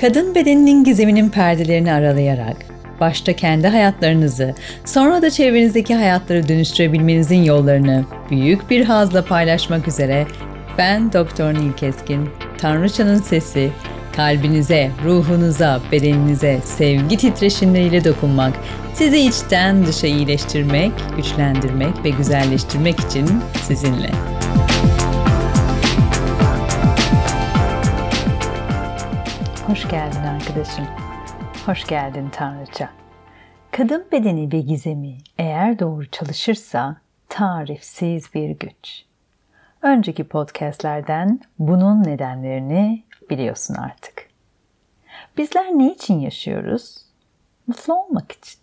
Kadın bedeninin gizeminin perdelerini aralayarak, başta kendi hayatlarınızı, sonra da çevrenizdeki hayatları dönüştürebilmenizin yollarını büyük bir hazla paylaşmak üzere ben Doktor Nil Keskin, Tanrıçanın Sesi, kalbinize, ruhunuza, bedeninize sevgi titreşimleriyle dokunmak, sizi içten dışa iyileştirmek, güçlendirmek ve güzelleştirmek için sizinle. Hoş geldin arkadaşım. Hoş geldin Tanrıça. Kadın bedeni ve gizemi eğer doğru çalışırsa tarifsiz bir güç. Önceki podcastlerden bunun nedenlerini biliyorsun artık. Bizler ne için yaşıyoruz? Mutlu olmak için.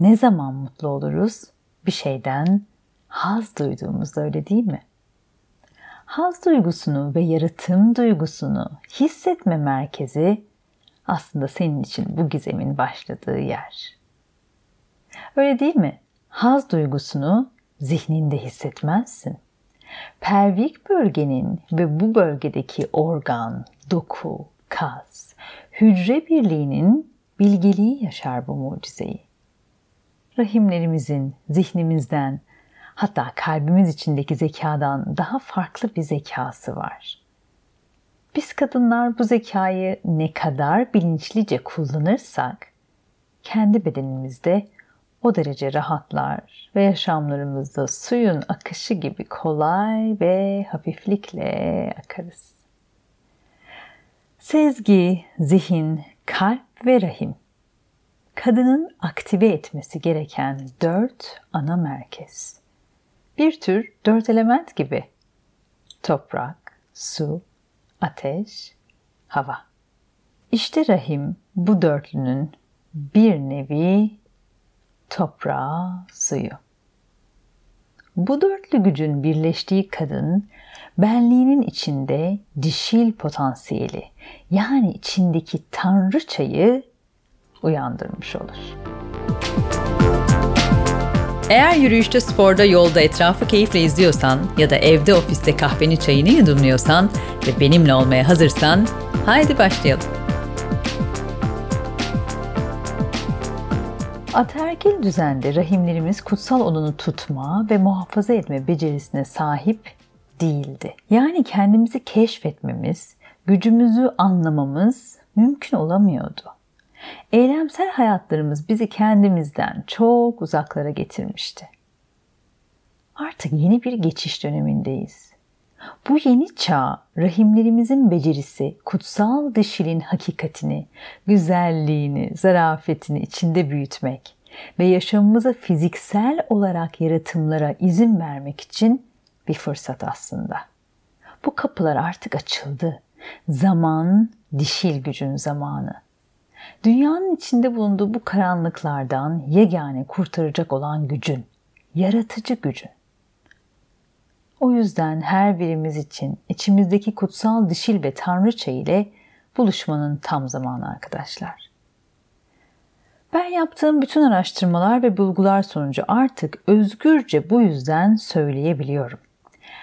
Ne zaman mutlu oluruz? Bir şeyden haz duyduğumuzda öyle değil mi? Haz duygusunu ve yaratım duygusunu hissetme merkezi aslında senin için bu gizemin başladığı yer. Öyle değil mi? Haz duygusunu zihninde hissetmezsin. Pelvik bölgenin ve bu bölgedeki organ, doku, kas, hücre birliğinin bilgeliği yaşar bu mucizeyi. Rahimlerimizin zihnimizden hatta kalbimiz içindeki zekadan daha farklı bir zekası var. Biz kadınlar bu zekayı ne kadar bilinçlice kullanırsak kendi bedenimizde o derece rahatlar ve yaşamlarımızda suyun akışı gibi kolay ve hafiflikle akarız. Sezgi, zihin, kalp ve rahim kadının aktive etmesi gereken dört ana merkez. Bir tür dört element gibi. Toprak, su, ateş, hava. İşte rahim bu dörtlünün bir nevi toprağı, suyu. Bu dörtlü gücün birleştiği kadın benliğinin içinde dişil potansiyeli yani içindeki tanrıçayı uyandırmış olur. Eğer yürüyüşte, sporda, yolda etrafı keyifle izliyorsan ya da evde ofiste kahveni çayını yudumluyorsan ve benimle olmaya hazırsan haydi başlayalım. Ataerkil düzende rahimlerimiz kutsal olanı tutma ve muhafaza etme becerisine sahip değildi. Yani kendimizi keşfetmemiz, gücümüzü anlamamız mümkün olamıyordu. Eylemsel hayatlarımız bizi kendimizden çok uzaklara getirmişti. Artık yeni bir geçiş dönemindeyiz. Bu yeni çağ rahimlerimizin becerisi kutsal dişilin hakikatini, güzelliğini, zarafetini içinde büyütmek ve yaşamımıza fiziksel olarak yaratımlara izin vermek için bir fırsat aslında. Bu kapılar artık açıldı. Zaman dişil gücün zamanı. Dünyanın içinde bulunduğu bu karanlıklardan yegane kurtaracak olan gücün, yaratıcı gücün. O yüzden her birimiz için içimizdeki kutsal dişil ve tanrıça ile buluşmanın tam zamanı arkadaşlar. Ben yaptığım bütün araştırmalar ve bulgular sonucu artık özgürce bu yüzden söyleyebiliyorum.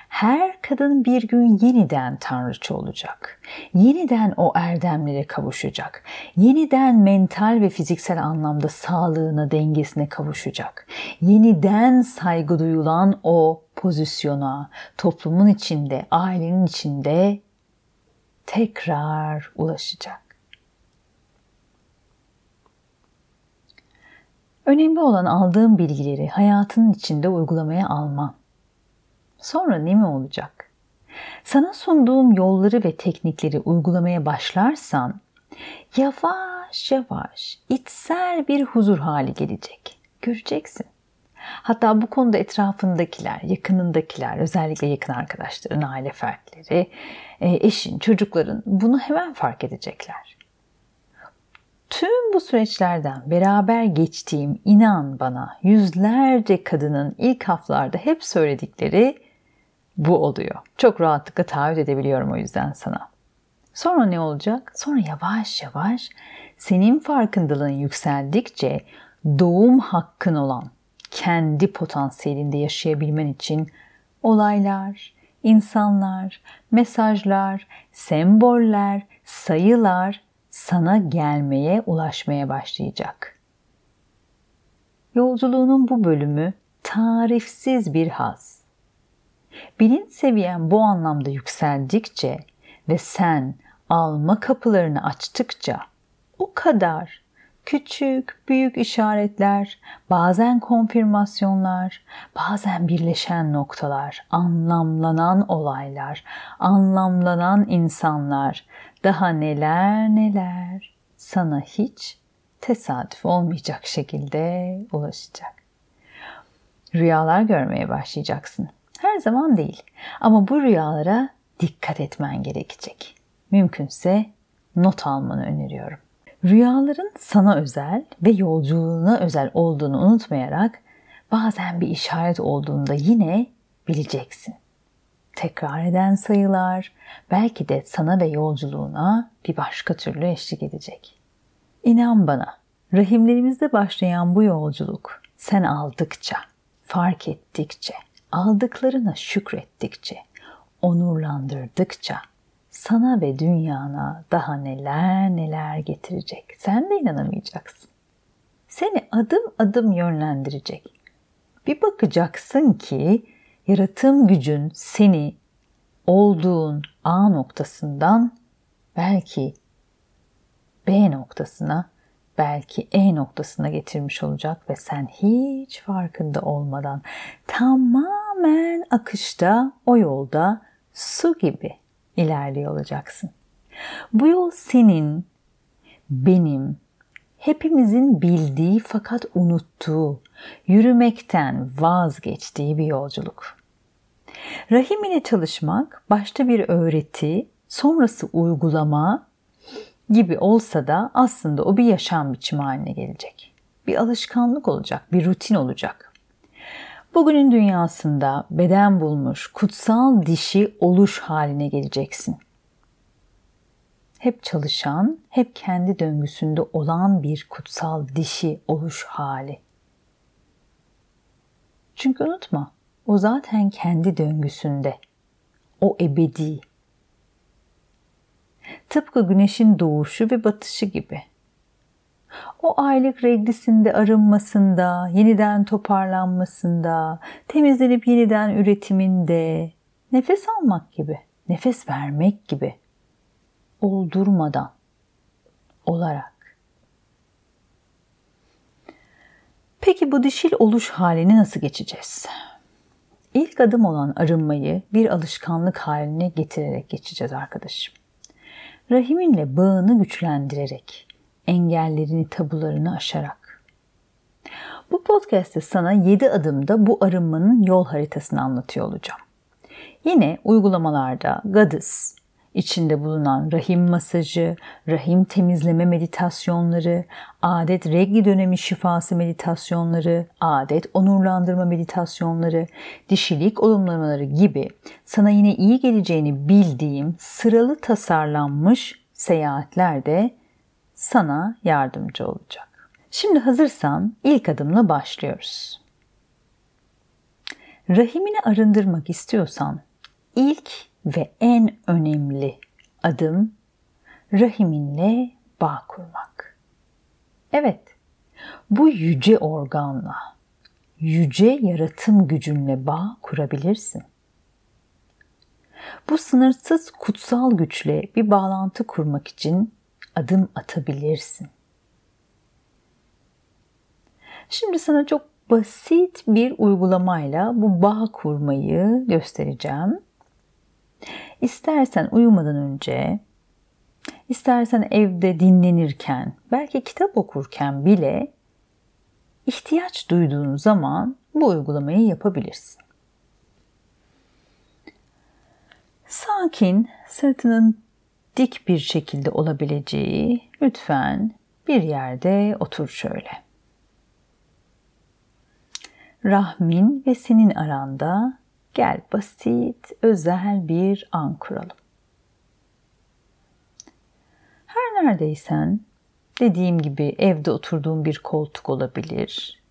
Her kadın bir gün yeniden tanrıça olacak. Yeniden o erdemlere kavuşacak. Yeniden mental ve fiziksel anlamda sağlığına, dengesine kavuşacak. Yeniden saygı duyulan o pozisyona, toplumun içinde, ailenin içinde tekrar ulaşacak. Önemli olan aldığım bilgileri hayatının içinde uygulamaya alman. Sonra ne mi olacak? Sana sunduğum yolları ve teknikleri uygulamaya başlarsan yavaş yavaş içsel bir huzur hali gelecek. Göreceksin. Hatta bu konuda etrafındakiler, yakınındakiler, özellikle yakın arkadaşların, aile fertleri, e, eşin, çocukların bunu hemen fark edecekler. Tüm bu süreçlerden beraber geçtiğim inan bana yüzlerce kadının ilk haftalarda hep söyledikleri bu oluyor. Çok rahatlıkla taahhüt edebiliyorum o yüzden sana. Sonra ne olacak? Sonra yavaş yavaş senin farkındalığın yükseldikçe doğum hakkın olan kendi potansiyelinde yaşayabilmen için olaylar, insanlar, mesajlar, semboller, sayılar sana gelmeye, ulaşmaya başlayacak. Yolculuğunun bu bölümü tarifsiz bir haz. Bilinç seviyen bu anlamda yükseldikçe ve sen alma kapılarını açtıkça o kadar küçük, büyük işaretler, bazen konfirmasyonlar, bazen birleşen noktalar, anlamlanan olaylar, anlamlanan insanlar, daha neler neler sana hiç tesadüf olmayacak şekilde ulaşacak. Rüyalar görmeye başlayacaksın. Her zaman değil ama bu rüyalara dikkat etmen gerekecek. Mümkünse not almanı öneriyorum. Rüyaların sana özel ve yolculuğuna özel olduğunu unutmayarak bazen bir işaret olduğunda yine bileceksin. Tekrar eden sayılar belki de sana ve yolculuğuna bir başka türlü eşlik edecek. İnan bana, rahimlerimizde başlayan bu yolculuk sen aldıkça, fark ettikçe, aldıklarına şükrettikçe, onurlandırdıkça sana ve dünyana daha neler neler getirecek. Sen de inanamayacaksın. Seni adım adım yönlendirecek. Bir bakacaksın ki yaratım gücün seni olduğun A noktasından belki B noktasına, belki E noktasına getirmiş olacak ve sen hiç farkında olmadan tamamen akışta o yolda su gibi ilerliyor olacaksın. Bu yol senin, benim, hepimizin bildiği fakat unuttuğu, yürümekten vazgeçtiği bir yolculuk. Rahim ile çalışmak başta bir öğreti, sonrası uygulama gibi olsa da aslında o bir yaşam biçimi haline gelecek. Bir alışkanlık olacak, bir rutin olacak. Bugünün dünyasında beden bulmuş kutsal dişi oluş haline geleceksin. Hep çalışan, hep kendi döngüsünde olan bir kutsal dişi oluş hali. Çünkü unutma, o zaten kendi döngüsünde. O ebedi. Tıpkı güneşin doğuşu ve batışı gibi o aylık reglisinde arınmasında, yeniden toparlanmasında, temizlenip yeniden üretiminde, nefes almak gibi, nefes vermek gibi, oldurmadan, olarak. Peki bu dişil oluş halini nasıl geçeceğiz? İlk adım olan arınmayı bir alışkanlık haline getirerek geçeceğiz arkadaşım. Rahiminle bağını güçlendirerek, engellerini, tabularını aşarak. Bu podcast'te sana 7 adımda bu arınmanın yol haritasını anlatıyor olacağım. Yine uygulamalarda Goddess, içinde bulunan rahim masajı, rahim temizleme meditasyonları, adet regli dönemi şifası meditasyonları, adet onurlandırma meditasyonları, dişilik olumlamaları gibi sana yine iyi geleceğini bildiğim sıralı tasarlanmış seyahatlerde sana yardımcı olacak. Şimdi hazırsan ilk adımla başlıyoruz. Rahimini arındırmak istiyorsan ilk ve en önemli adım rahiminle bağ kurmak. Evet, bu yüce organla, yüce yaratım gücünle bağ kurabilirsin. Bu sınırsız kutsal güçle bir bağlantı kurmak için adım atabilirsin. Şimdi sana çok basit bir uygulamayla bu bağ kurmayı göstereceğim. İstersen uyumadan önce, istersen evde dinlenirken, belki kitap okurken bile ihtiyaç duyduğun zaman bu uygulamayı yapabilirsin. Sakin, sırtının dik bir şekilde olabileceği lütfen bir yerde otur şöyle. Rahmin ve senin aranda gel basit, özel bir an kuralım. Her neredeysen dediğim gibi evde oturduğun bir koltuk olabilir,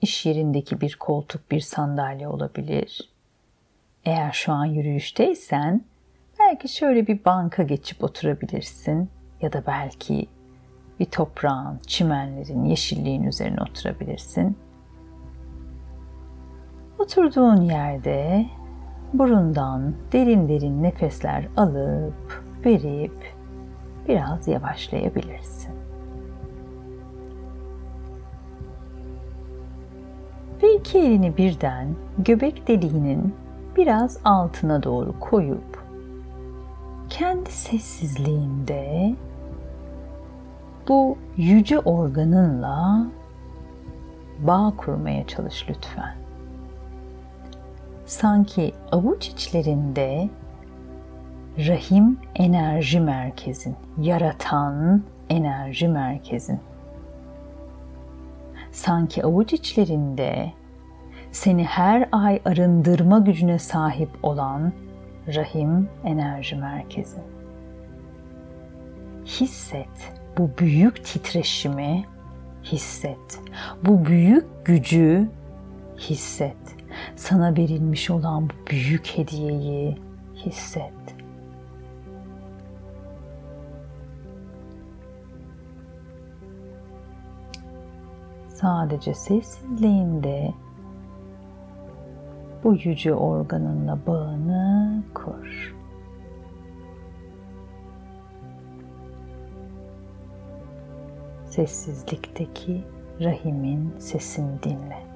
iş yerindeki bir koltuk, bir sandalye olabilir, Eğer şu an yürüyüşteysen belki şöyle bir banka geçip oturabilirsin ya da belki bir toprağın, çimenlerin, yeşilliğin üzerine oturabilirsin. Oturduğun yerde burundan derin derin nefesler alıp verip biraz yavaşlayabilirsin. Ve iki elini birden göbek deliğinin biraz altına doğru koyup kendi sessizliğinde bu yüce organınla bağ kurmaya çalış lütfen. Sanki avuç içlerinde rahim enerji merkezin, yaratan enerji merkezin. Sanki avuç içlerinde seni her ay arındırma gücüne sahip olan rahim enerji merkezi. Hisset bu büyük titreşimi hisset. Bu büyük gücü hisset. Sana verilmiş olan bu büyük hediyeyi hisset. Sadece sessizliğinde bu yüce organınla bağını kur. Sessizlikteki rahimin sesini dinle.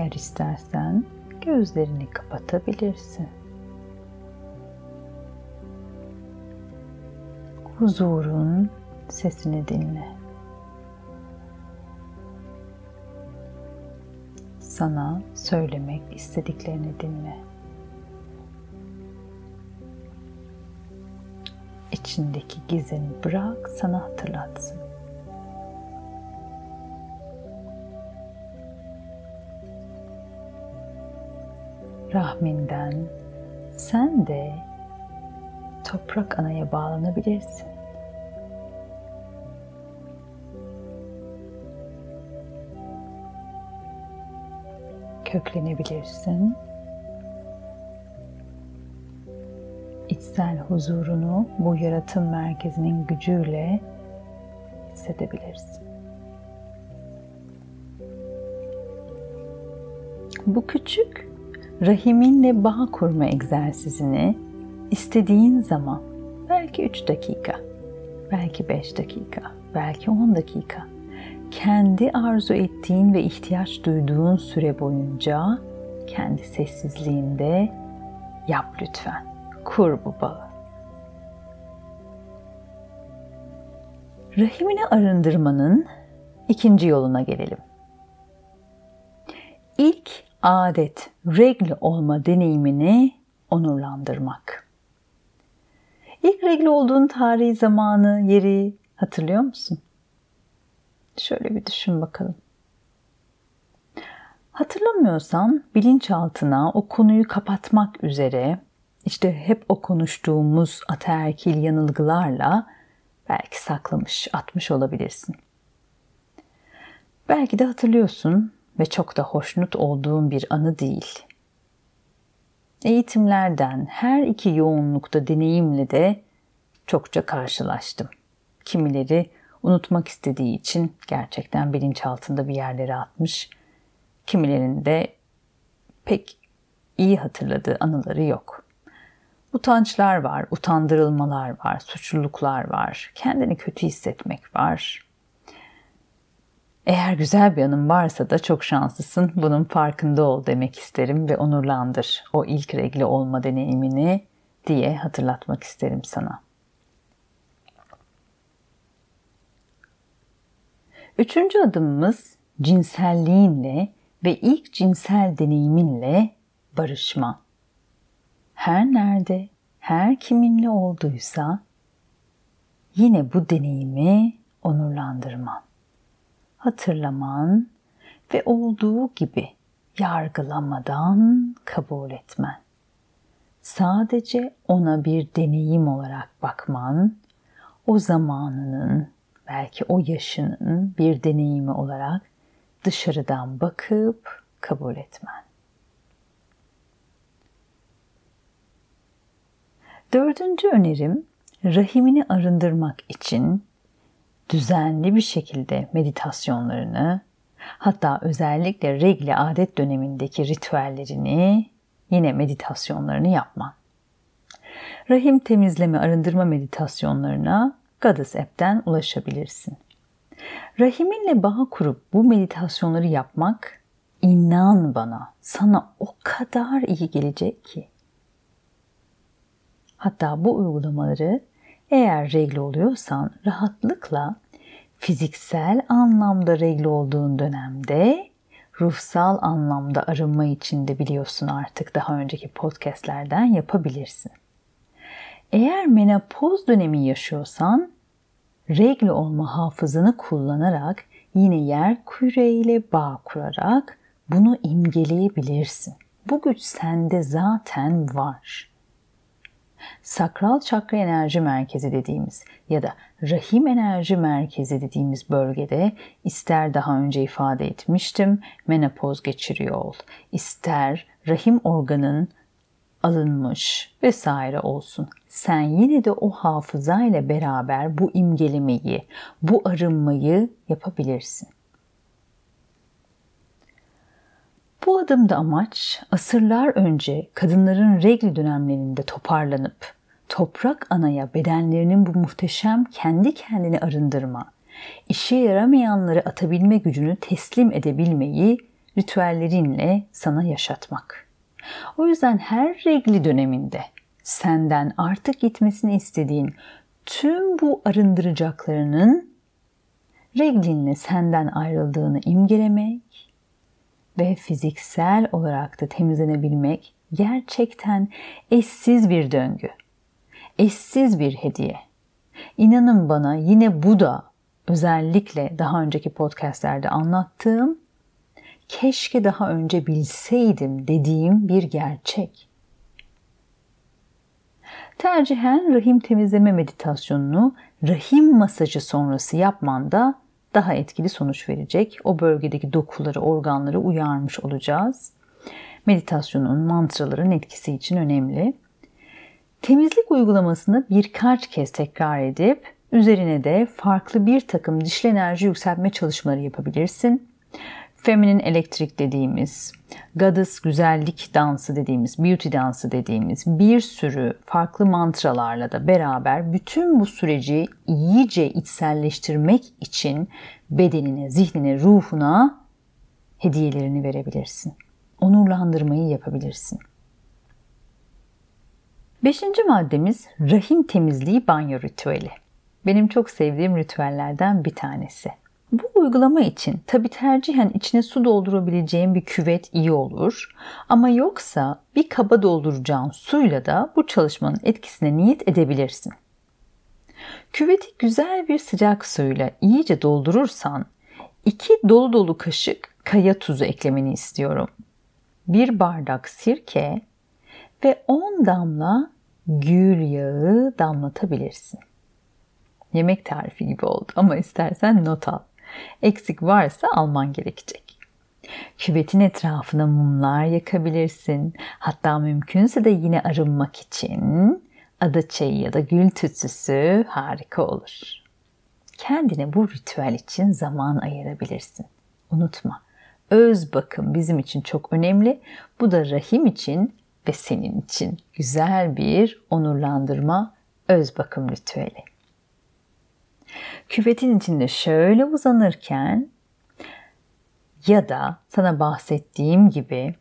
Eğer istersen gözlerini kapatabilirsin. Huzurun sesini dinle. sana söylemek istediklerini dinle. İçindeki gizemi bırak sana hatırlatsın. Rahminden sen de toprak anaya bağlanabilirsin. köklenebilirsin. İçsel huzurunu bu yaratım merkezinin gücüyle hissedebilirsin. Bu küçük rahiminle bağ kurma egzersizini istediğin zaman belki 3 dakika, belki 5 dakika, belki 10 dakika kendi arzu ettiğin ve ihtiyaç duyduğun süre boyunca kendi sessizliğinde yap lütfen. Kur bu bağı. Rahimini arındırmanın ikinci yoluna gelelim. İlk adet, regl olma deneyimini onurlandırmak. İlk regl olduğun tarihi zamanı, yeri hatırlıyor musun? Şöyle bir düşün bakalım. Hatırlamıyorsan bilinçaltına o konuyu kapatmak üzere işte hep o konuştuğumuz ataerkil yanılgılarla belki saklamış, atmış olabilirsin. Belki de hatırlıyorsun ve çok da hoşnut olduğun bir anı değil. Eğitimlerden her iki yoğunlukta deneyimle de çokça karşılaştım. Kimileri unutmak istediği için gerçekten bilinçaltında bir yerlere atmış. Kimilerinde pek iyi hatırladığı anıları yok. Utançlar var, utandırılmalar var, suçluluklar var, kendini kötü hissetmek var. Eğer güzel bir anın varsa da çok şanslısın. Bunun farkında ol demek isterim ve onurlandır o ilk regle olma deneyimini diye hatırlatmak isterim sana. Üçüncü adımımız cinselliğinle ve ilk cinsel deneyiminle barışma. Her nerede, her kiminle olduysa yine bu deneyimi onurlandırman, hatırlaman ve olduğu gibi yargılamadan kabul etmen. Sadece ona bir deneyim olarak bakman, o zamanının belki o yaşının bir deneyimi olarak dışarıdan bakıp kabul etmen. Dördüncü önerim rahimini arındırmak için düzenli bir şekilde meditasyonlarını hatta özellikle regli adet dönemindeki ritüellerini yine meditasyonlarını yapman. Rahim temizleme arındırma meditasyonlarına Goddess App'ten ulaşabilirsin. Rahiminle bağ kurup bu meditasyonları yapmak inan bana sana o kadar iyi gelecek ki. Hatta bu uygulamaları eğer regl oluyorsan rahatlıkla fiziksel anlamda regl olduğun dönemde ruhsal anlamda arınma için de biliyorsun artık daha önceki podcastlerden yapabilirsin. Eğer menopoz dönemi yaşıyorsan regl olma hafızını kullanarak yine yer küreyle bağ kurarak bunu imgeleyebilirsin. Bu güç sende zaten var sakral çakra enerji merkezi dediğimiz ya da rahim enerji merkezi dediğimiz bölgede ister daha önce ifade etmiştim menopoz geçiriyor ol, ister rahim organın alınmış vesaire olsun. Sen yine de o hafıza ile beraber bu imgelemeyi, bu arınmayı yapabilirsin. Bu adımda amaç asırlar önce kadınların regl dönemlerinde toparlanıp toprak anaya bedenlerinin bu muhteşem kendi kendini arındırma, işe yaramayanları atabilme gücünü teslim edebilmeyi ritüellerinle sana yaşatmak. O yüzden her regli döneminde senden artık gitmesini istediğin tüm bu arındıracaklarının reglinle senden ayrıldığını imgelemek ve fiziksel olarak da temizlenebilmek gerçekten eşsiz bir döngü. Eşsiz bir hediye. İnanın bana yine bu da özellikle daha önceki podcastlerde anlattığım keşke daha önce bilseydim dediğim bir gerçek. Tercihen rahim temizleme meditasyonunu rahim masajı sonrası yapmanda daha etkili sonuç verecek. O bölgedeki dokuları, organları uyarmış olacağız. Meditasyonun, mantraların etkisi için önemli. Temizlik uygulamasını birkaç kez tekrar edip üzerine de farklı bir takım dişli enerji yükseltme çalışmaları yapabilirsin. Feminin elektrik dediğimiz, goddess güzellik dansı dediğimiz, beauty dansı dediğimiz bir sürü farklı mantralarla da beraber bütün bu süreci iyice içselleştirmek için bedenine, zihnine, ruhuna hediyelerini verebilirsin. Onurlandırmayı yapabilirsin. Beşinci maddemiz rahim temizliği banyo ritüeli. Benim çok sevdiğim ritüellerden bir tanesi. Uygulama için tabi tercihen içine su doldurabileceğim bir küvet iyi olur. Ama yoksa bir kaba dolduracağın suyla da bu çalışmanın etkisine niyet edebilirsin. Küveti güzel bir sıcak suyla iyice doldurursan iki dolu dolu kaşık kaya tuzu eklemeni istiyorum. Bir bardak sirke ve 10 damla gül yağı damlatabilirsin. Yemek tarifi gibi oldu ama istersen not al. Eksik varsa alman gerekecek. Küvetin etrafına mumlar yakabilirsin. Hatta mümkünse de yine arınmak için ada çayı ya da gül tütsüsü harika olur. Kendine bu ritüel için zaman ayırabilirsin. Unutma, öz bakım bizim için çok önemli. Bu da rahim için ve senin için güzel bir onurlandırma öz bakım ritüeli. Küvetin içinde şöyle uzanırken ya da sana bahsettiğim gibi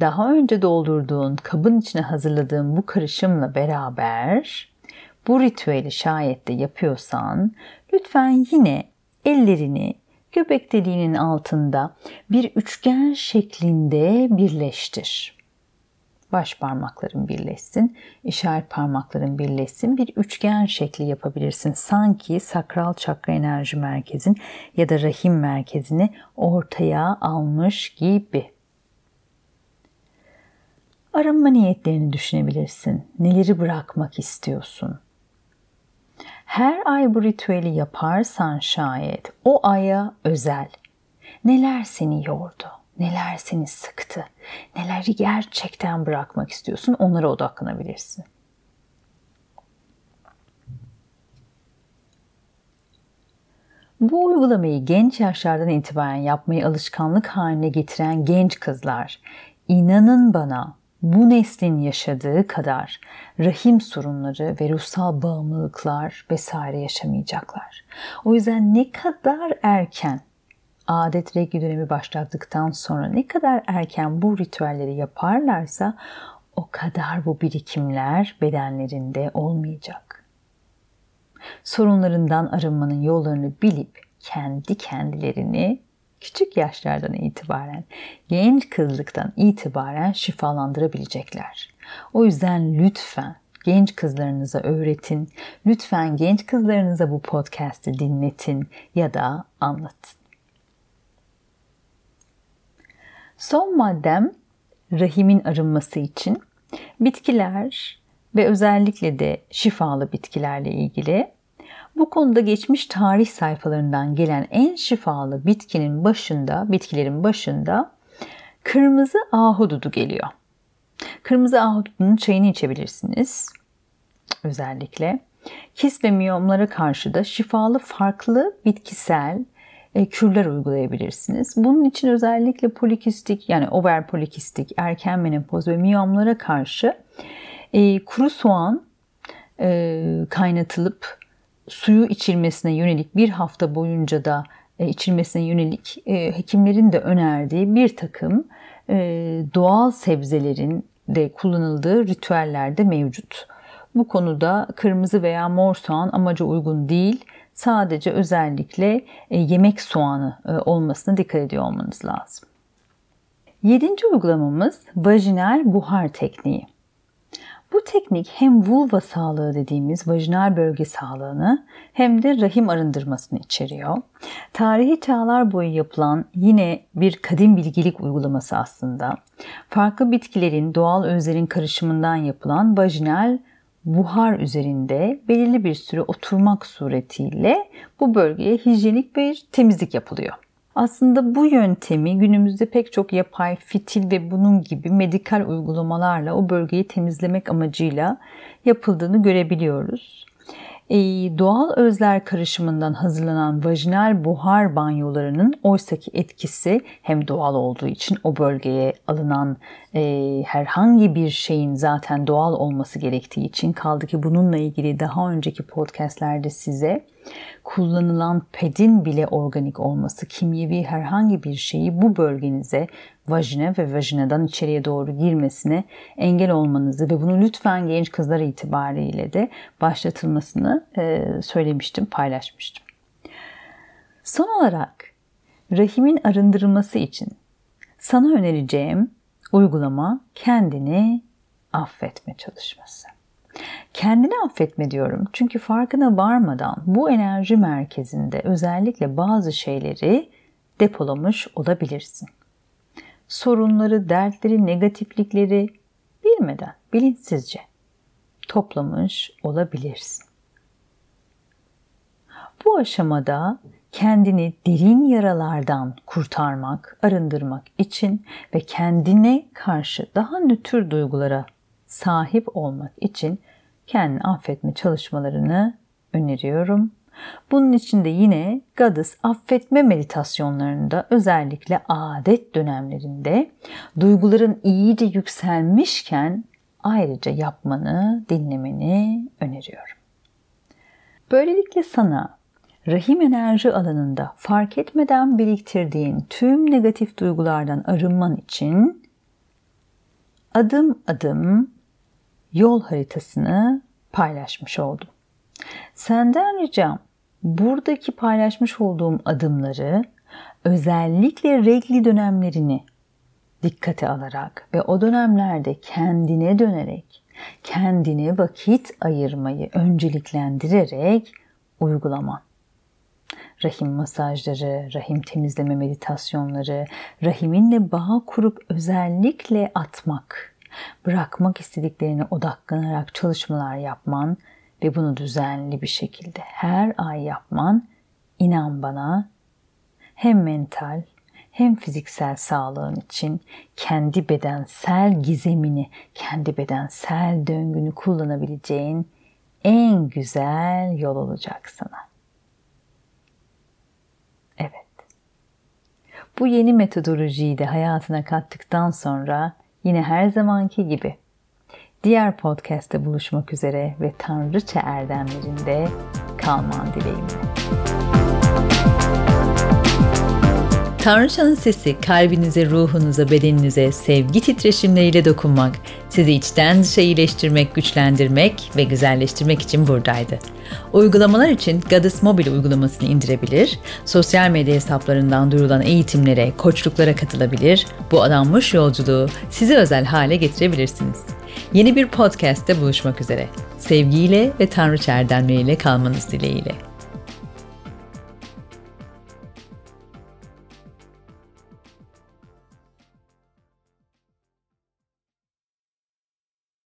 daha önce doldurduğun kabın içine hazırladığın bu karışımla beraber bu ritüeli şayet de yapıyorsan lütfen yine ellerini göbek deliğinin altında bir üçgen şeklinde birleştir baş parmakların birleşsin, işaret parmakların birleşsin. Bir üçgen şekli yapabilirsin. Sanki sakral çakra enerji merkezin ya da rahim merkezini ortaya almış gibi. Arınma niyetlerini düşünebilirsin. Neleri bırakmak istiyorsun? Her ay bu ritüeli yaparsan şayet o aya özel Neler seni yordu? Neler seni sıktı? Neleri gerçekten bırakmak istiyorsun? Onlara odaklanabilirsin. Bu uygulamayı genç yaşlardan itibaren yapmayı alışkanlık haline getiren genç kızlar, inanın bana bu neslin yaşadığı kadar rahim sorunları ve ruhsal bağımlılıklar vesaire yaşamayacaklar. O yüzden ne kadar erken adet regl dönemi başladıktan sonra ne kadar erken bu ritüelleri yaparlarsa o kadar bu birikimler bedenlerinde olmayacak. Sorunlarından arınmanın yollarını bilip kendi kendilerini küçük yaşlardan itibaren, genç kızlıktan itibaren şifalandırabilecekler. O yüzden lütfen genç kızlarınıza öğretin. Lütfen genç kızlarınıza bu podcast'i dinletin ya da anlatın. Son maddem rahimin arınması için bitkiler ve özellikle de şifalı bitkilerle ilgili bu konuda geçmiş tarih sayfalarından gelen en şifalı bitkinin başında, bitkilerin başında kırmızı ahududu geliyor. Kırmızı ahududunun çayını içebilirsiniz. Özellikle. Kis ve miyomlara karşı da şifalı farklı bitkisel kürler uygulayabilirsiniz. Bunun için özellikle polikistik yani over polikistik, erken menopoz ve miyomlara karşı e, kuru soğan e, kaynatılıp suyu içilmesine yönelik bir hafta boyunca da e, içilmesine yönelik e, hekimlerin de önerdiği bir takım e, doğal sebzelerin de kullanıldığı ritüeller de mevcut. Bu konuda kırmızı veya mor soğan amaca uygun değil. Sadece özellikle yemek soğanı olmasına dikkat ediyor olmanız lazım. Yedinci uygulamamız vajinal buhar tekniği. Bu teknik hem vulva sağlığı dediğimiz vajinal bölge sağlığını hem de rahim arındırmasını içeriyor. Tarihi çağlar boyu yapılan yine bir kadim bilgilik uygulaması aslında. Farklı bitkilerin doğal özlerin karışımından yapılan vajinal buhar üzerinde belirli bir süre oturmak suretiyle bu bölgeye hijyenik bir temizlik yapılıyor. Aslında bu yöntemi günümüzde pek çok yapay fitil ve bunun gibi medikal uygulamalarla o bölgeyi temizlemek amacıyla yapıldığını görebiliyoruz. E, doğal özler karışımından hazırlanan vajinal buhar banyolarının oysaki etkisi hem doğal olduğu için o bölgeye alınan e, herhangi bir şeyin zaten doğal olması gerektiği için kaldı ki bununla ilgili daha önceki podcastlerde size kullanılan pedin bile organik olması, kimyevi herhangi bir şeyi bu bölgenize vajine ve vajinadan içeriye doğru girmesine engel olmanızı ve bunu lütfen genç kızlar itibariyle de başlatılmasını e, söylemiştim, paylaşmıştım. Son olarak rahimin arındırılması için sana önereceğim uygulama kendini affetme çalışması. Kendini affetme diyorum. Çünkü farkına varmadan bu enerji merkezinde özellikle bazı şeyleri depolamış olabilirsin. Sorunları, dertleri, negatiflikleri bilmeden, bilinçsizce toplamış olabilirsin. Bu aşamada kendini derin yaralardan kurtarmak, arındırmak için ve kendine karşı daha nötr duygulara sahip olmak için kendini affetme çalışmalarını öneriyorum. Bunun için de yine Goddess affetme meditasyonlarında özellikle adet dönemlerinde duyguların iyice yükselmişken ayrıca yapmanı, dinlemeni öneriyorum. Böylelikle sana rahim enerji alanında fark etmeden biriktirdiğin tüm negatif duygulardan arınman için adım adım yol haritasını paylaşmış oldum. Senden ricam buradaki paylaşmış olduğum adımları özellikle regli dönemlerini dikkate alarak ve o dönemlerde kendine dönerek, kendine vakit ayırmayı önceliklendirerek uygulaman. Rahim masajları, rahim temizleme meditasyonları, rahiminle bağ kurup özellikle atmak bırakmak istediklerine odaklanarak çalışmalar yapman ve bunu düzenli bir şekilde her ay yapman inan bana hem mental hem fiziksel sağlığın için kendi bedensel gizemini, kendi bedensel döngünü kullanabileceğin en güzel yol olacak sana. Evet. Bu yeni metodolojiyi de hayatına kattıktan sonra yine her zamanki gibi diğer podcast'te buluşmak üzere ve Tanrıça erdemlerinde kalman dileğimle. Tanrıçanın sesi kalbinize, ruhunuza, bedeninize sevgi titreşimleriyle dokunmak, sizi içten dışa iyileştirmek, güçlendirmek ve güzelleştirmek için buradaydı. Uygulamalar için Goddess Mobile uygulamasını indirebilir, sosyal medya hesaplarından duyurulan eğitimlere, koçluklara katılabilir, bu adanmış yolculuğu size özel hale getirebilirsiniz. Yeni bir podcast'te buluşmak üzere. Sevgiyle ve Tanrı erdemleriyle kalmanız dileğiyle.